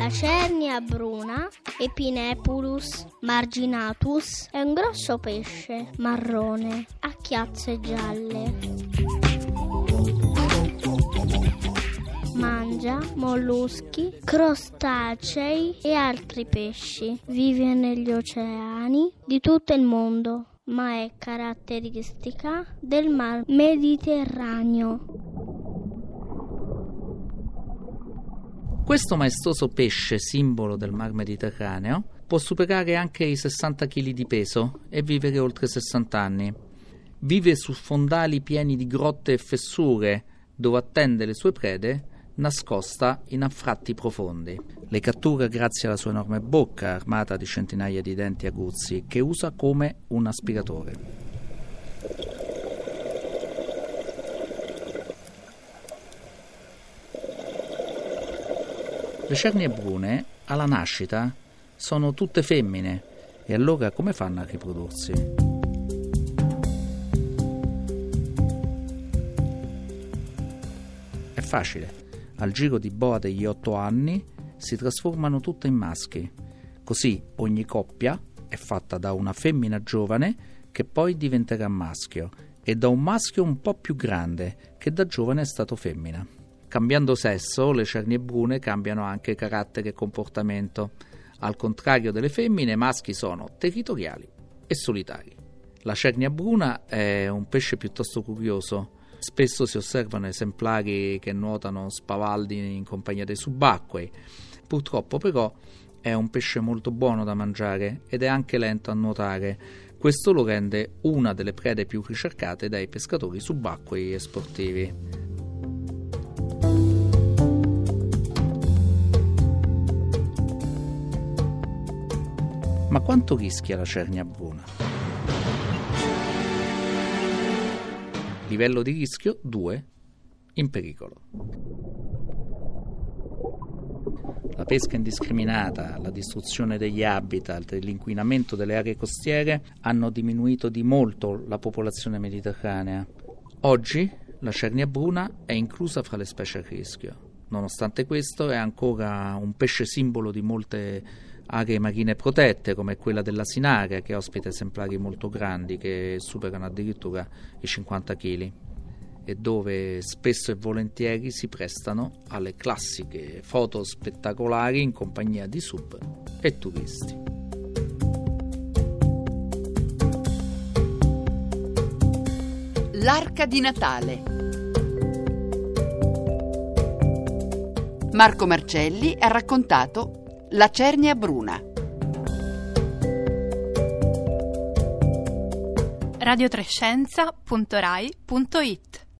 La cernia bruna, Epinepulus marginatus, è un grosso pesce marrone a chiazze gialle. Mangia molluschi, crostacei e altri pesci. Vive negli oceani di tutto il mondo, ma è caratteristica del mar Mediterraneo. Questo maestoso pesce, simbolo del mar Mediterraneo, può superare anche i 60 kg di peso e vivere oltre 60 anni. Vive su fondali pieni di grotte e fessure, dove attende le sue prede, nascosta in affratti profondi. Le cattura grazie alla sua enorme bocca, armata di centinaia di denti aguzzi, che usa come un aspiratore. Le cernie brune alla nascita sono tutte femmine e allora come fanno a riprodursi? È facile. Al giro di boa degli otto anni si trasformano tutte in maschi. Così ogni coppia è fatta da una femmina giovane che poi diventerà maschio e da un maschio un po' più grande che da giovane è stato femmina. Cambiando sesso, le cernie brune cambiano anche carattere e comportamento. Al contrario delle femmine, i maschi sono territoriali e solitari. La cernia bruna è un pesce piuttosto curioso. Spesso si osservano esemplari che nuotano spavaldi in compagnia dei subacquei. Purtroppo però è un pesce molto buono da mangiare ed è anche lento a nuotare. Questo lo rende una delle prede più ricercate dai pescatori subacquei e sportivi. Ma quanto rischia la cernia bruna? Livello di rischio 2. In pericolo. La pesca indiscriminata, la distruzione degli habitat l'inquinamento delle aree costiere hanno diminuito di molto la popolazione mediterranea. Oggi la cernia bruna è inclusa fra le specie a rischio. Nonostante questo è ancora un pesce simbolo di molte aree marine protette come quella della Sinaria che ospita esemplari molto grandi che superano addirittura i 50 kg e dove spesso e volentieri si prestano alle classiche foto spettacolari in compagnia di sub e turisti. L'arca di Natale. Marco Marcelli ha raccontato la cernia bruna. radiotrescienza.rai.it